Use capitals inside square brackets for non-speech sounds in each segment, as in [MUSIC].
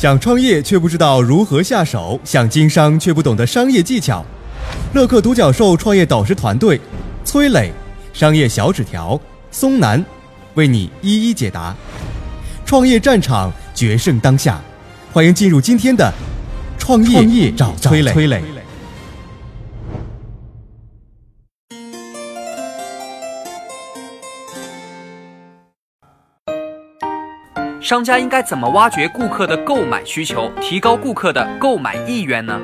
想创业却不知道如何下手，想经商却不懂得商业技巧。乐客独角兽创业导师团队，崔磊，商业小纸条，松南，为你一一解答。创业战场决胜当下，欢迎进入今天的创业找崔磊。商家应该怎么挖掘顾客的购买需求，提高顾客的购买意愿呢？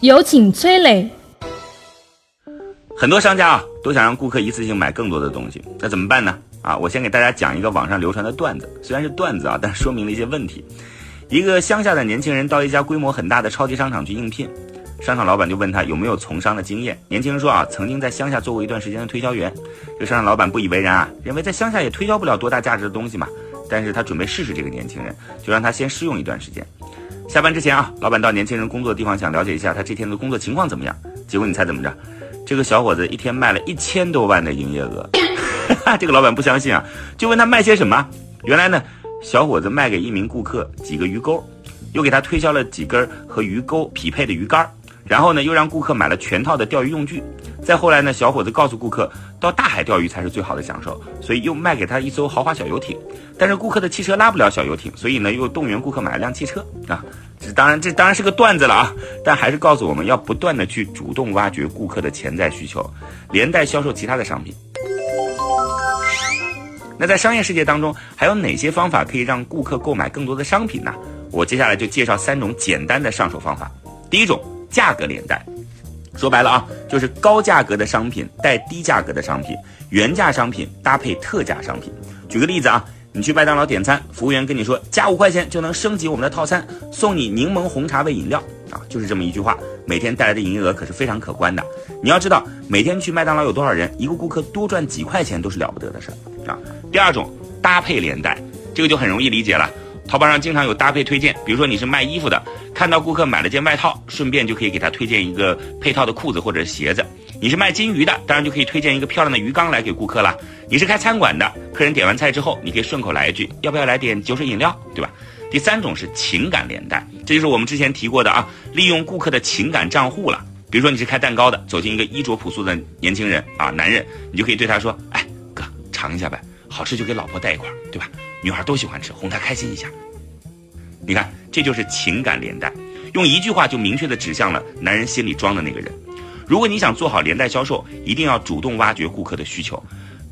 有请崔磊。很多商家啊，都想让顾客一次性买更多的东西，那怎么办呢？啊，我先给大家讲一个网上流传的段子，虽然是段子啊，但说明了一些问题。一个乡下的年轻人到一家规模很大的超级商场去应聘。商场老板就问他有没有从商的经验。年轻人说啊，曾经在乡下做过一段时间的推销员。这个商场老板不以为然啊，认为在乡下也推销不了多大价值的东西嘛。但是他准备试试这个年轻人，就让他先试用一段时间。下班之前啊，老板到年轻人工作的地方，想了解一下他这天的工作情况怎么样。结果你猜怎么着？这个小伙子一天卖了一千多万的营业额。[LAUGHS] 这个老板不相信啊，就问他卖些什么。原来呢，小伙子卖给一名顾客几个鱼钩，又给他推销了几根和鱼钩匹配的鱼竿。然后呢，又让顾客买了全套的钓鱼用具。再后来呢，小伙子告诉顾客，到大海钓鱼才是最好的享受，所以又卖给他一艘豪华小游艇。但是顾客的汽车拉不了小游艇，所以呢，又动员顾客买了辆汽车啊。这当然，这当然是个段子了啊，但还是告诉我们要不断的去主动挖掘顾客的潜在需求，连带销售其他的商品。那在商业世界当中，还有哪些方法可以让顾客购买更多的商品呢？我接下来就介绍三种简单的上手方法。第一种。价格连带，说白了啊，就是高价格的商品带低价格的商品，原价商品搭配特价商品。举个例子啊，你去麦当劳点餐，服务员跟你说加五块钱就能升级我们的套餐，送你柠檬红茶味饮料啊，就是这么一句话，每天带来的营业额可是非常可观的。你要知道，每天去麦当劳有多少人，一个顾客多赚几块钱都是了不得的事儿啊。第二种搭配连带，这个就很容易理解了。淘宝上经常有搭配推荐，比如说你是卖衣服的，看到顾客买了件外套，顺便就可以给他推荐一个配套的裤子或者鞋子。你是卖金鱼的，当然就可以推荐一个漂亮的鱼缸来给顾客了。你是开餐馆的，客人点完菜之后，你可以顺口来一句，要不要来点酒水饮料，对吧？第三种是情感连带，这就是我们之前提过的啊，利用顾客的情感账户了。比如说你是开蛋糕的，走进一个衣着朴素的年轻人啊，男人，你就可以对他说，哎，哥尝一下呗，好吃就给老婆带一块，对吧？女孩都喜欢吃，哄她开心一下。你看，这就是情感连带，用一句话就明确的指向了男人心里装的那个人。如果你想做好连带销售，一定要主动挖掘顾客的需求。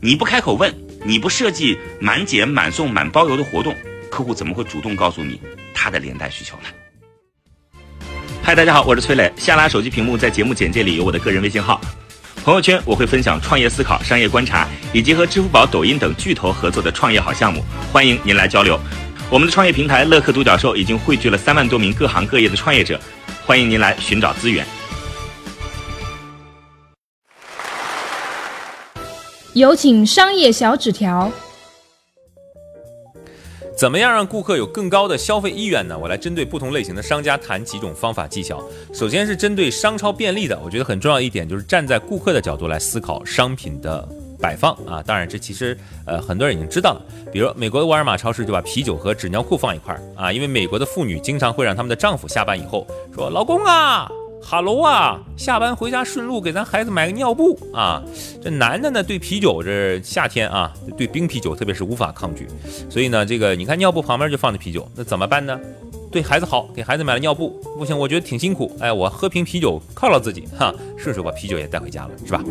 你不开口问，你不设计满减、满送、满包邮的活动，客户怎么会主动告诉你他的连带需求呢？嗨，大家好，我是崔磊。下拉手机屏幕，在节目简介里有我的个人微信号。朋友圈我会分享创业思考、商业观察，以及和支付宝、抖音等巨头合作的创业好项目，欢迎您来交流。我们的创业平台乐客独角兽已经汇聚了三万多名各行各业的创业者，欢迎您来寻找资源。有请商业小纸条。怎么样让顾客有更高的消费意愿呢？我来针对不同类型的商家谈几种方法技巧。首先是针对商超便利的，我觉得很重要一点就是站在顾客的角度来思考商品的摆放啊。当然，这其实呃很多人已经知道了。比如美国的沃尔玛超市就把啤酒和纸尿裤放一块儿啊，因为美国的妇女经常会让他们的丈夫下班以后说：“老公啊。”哈喽啊，下班回家顺路给咱孩子买个尿布啊。这男的呢，对啤酒这夏天啊，对冰啤酒特别是无法抗拒，所以呢，这个你看尿布旁边就放着啤酒，那怎么办呢？对孩子好，给孩子买了尿布，不行，我觉得挺辛苦，哎，我喝瓶啤酒犒劳自己哈，顺手把啤酒也带回家了，是吧？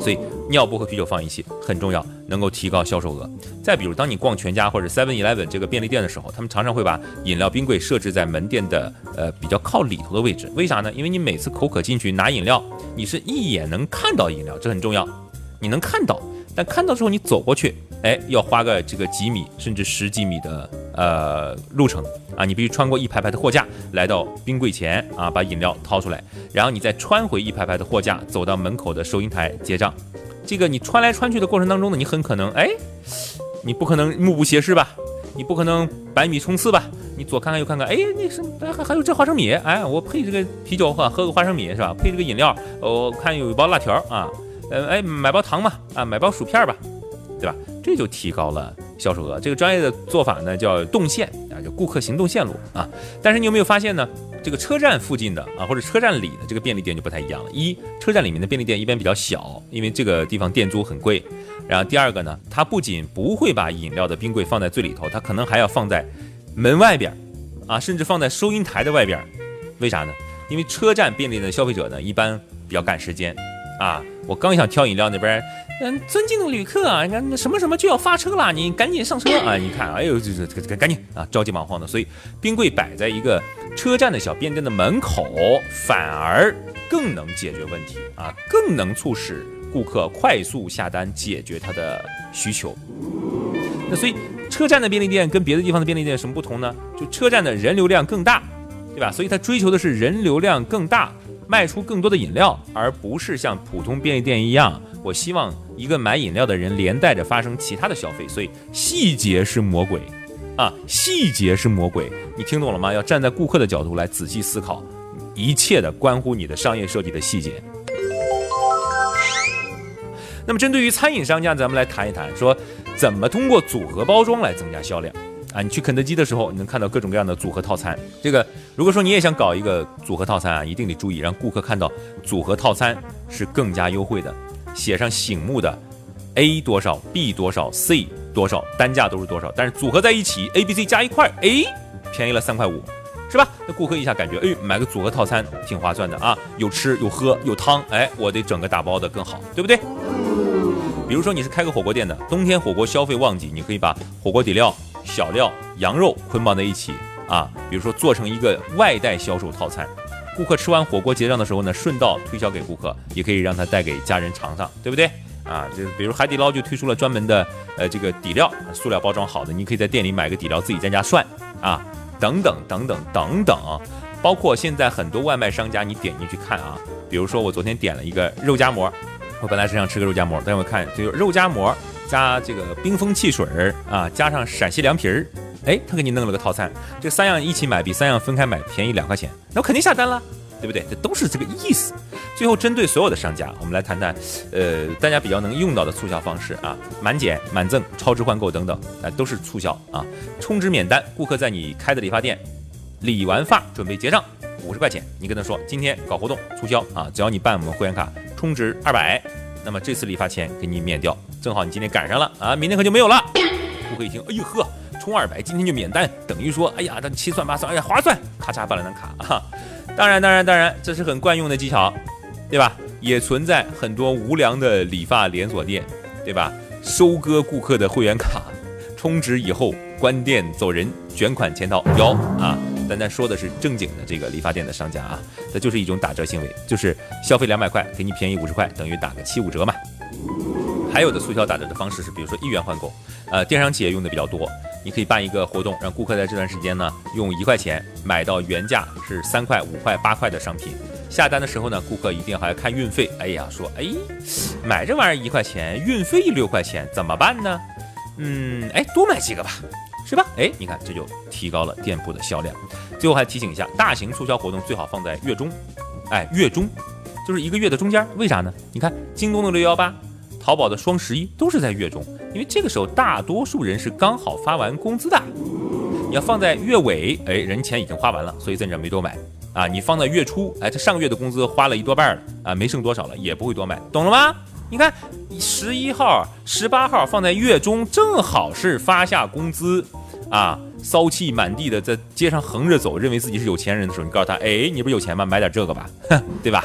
所以尿布和啤酒放一起很重要，能够提高销售额。再比如，当你逛全家或者 Seven Eleven 这个便利店的时候，他们常常会把饮料冰柜设置在门店的呃比较靠里头的位置。为啥呢？因为你每次口渴进去拿饮料，你是一眼能看到饮料，这很重要，你能看到。但看到之后你走过去，哎，要花个这个几米甚至十几米的呃路程啊，你必须穿过一排排的货架，来到冰柜前啊，把饮料掏出来，然后你再穿回一排排的货架，走到门口的收银台结账。这个你穿来穿去的过程当中呢，你很可能哎，你不可能目不斜视吧？你不可能百米冲刺吧？你左看看右看看，哎，那是还还有这花生米，哎，我配这个啤酒喝喝个花生米是吧？配这个饮料，我看有一包辣条啊。呃，哎，买包糖嘛，啊，买包薯片吧，对吧？这就提高了销售额。这个专业的做法呢叫动线啊，叫顾客行动线路啊。但是你有没有发现呢？这个车站附近的啊，或者车站里的这个便利店就不太一样了。一，车站里面的便利店一般比较小，因为这个地方店租很贵。然后第二个呢，它不仅不会把饮料的冰柜放在最里头，它可能还要放在门外边儿啊，甚至放在收银台的外边儿。为啥呢？因为车站便利的消费者呢，一般比较赶时间啊。我刚想挑饮料，那边，嗯，尊敬的旅客啊，你看什么什么就要发车了，你赶紧上车啊！你看，哎呦，这这这赶紧啊，着急忙慌的。所以冰柜摆在一个车站的小便店的门口，反而更能解决问题啊，更能促使顾客快速下单，解决他的需求。那所以车站的便利店跟别的地方的便利店有什么不同呢？就车站的人流量更大，对吧？所以他追求的是人流量更大。卖出更多的饮料，而不是像普通便利店一样，我希望一个买饮料的人连带着发生其他的消费。所以细节是魔鬼，啊，细节是魔鬼，你听懂了吗？要站在顾客的角度来仔细思考，一切的关乎你的商业设计的细节。那么针对于餐饮商家，咱们来谈一谈，说怎么通过组合包装来增加销量。啊，你去肯德基的时候，你能看到各种各样的组合套餐。这个，如果说你也想搞一个组合套餐啊，一定得注意，让顾客看到组合套餐是更加优惠的，写上醒目的 A 多少，B 多少，C 多少，单价都是多少，但是组合在一起，A、B、C 加一块，哎，便宜了三块五，是吧？那顾客一下感觉，哎，买个组合套餐挺划算的啊，有吃有喝有汤，哎，我得整个打包的更好，对不对？比如说你是开个火锅店的，冬天火锅消费旺季，你可以把火锅底料。小料、羊肉捆绑在一起啊，比如说做成一个外带销售套餐，顾客吃完火锅结账的时候呢，顺道推销给顾客，也可以让他带给家人尝尝，对不对？啊，就比如海底捞就推出了专门的呃这个底料，塑料包装好的，你可以在店里买个底料自己在家涮啊，等等等等等等，包括现在很多外卖商家，你点进去看啊，比如说我昨天点了一个肉夹馍，我本来是想吃个肉夹馍，但我看就肉夹馍。加这个冰封汽水儿啊，加上陕西凉皮儿，哎，他给你弄了个套餐，这三样一起买比三样分开买便宜两块钱，那我肯定下单了，对不对？这都是这个意思。最后针对所有的商家，我们来谈谈，呃，大家比较能用到的促销方式啊，满减、满赠、超值换购等等，啊，都是促销啊。充值免单，顾客在你开的理发店理完发准备结账，五十块钱，你跟他说今天搞活动促销啊，只要你办我们会员卡充值二百。那么这次理发钱给你免掉，正好你今天赶上了啊，明天可就没有了。顾客一听，哎呦呵，充二百，今天就免单，等于说，哎呀，这七算八算，哎呀，划算，咔嚓办了张卡啊。当然，当然，当然，这是很惯用的技巧，对吧？也存在很多无良的理发连锁店，对吧？收割顾客的会员卡，充值以后关店走人，卷款潜逃，有啊。但咱说的是正经的这个理发店的商家啊，这就是一种打折行为，就是消费两百块给你便宜五十块，等于打个七五折嘛。还有的促销打折的方式是，比如说一元换购，呃，电商企业用的比较多。你可以办一个活动，让顾客在这段时间呢，用一块钱买到原价是三块、五块、八块的商品。下单的时候呢，顾客一定还要看运费。哎呀，说哎，买这玩意儿一块钱，运费六块钱，怎么办呢？嗯，哎，多买几个吧。是吧？哎，你看这就提高了店铺的销量。最后还提醒一下，大型促销活动最好放在月中，哎，月中就是一个月的中间。为啥呢？你看京东的六幺八、淘宝的双十一都是在月中，因为这个时候大多数人是刚好发完工资的。你要放在月尾，哎，人钱已经花完了，所以在这没多买啊。你放在月初，哎，他上个月的工资花了一多半了啊，没剩多少了，也不会多买，懂了吗？你看，十一号、十八号放在月中，正好是发下工资。啊，骚气满地的在街上横着走，认为自己是有钱人的时候，你告诉他，哎，你不是有钱吗？买点这个吧，哼 [LAUGHS] 对吧？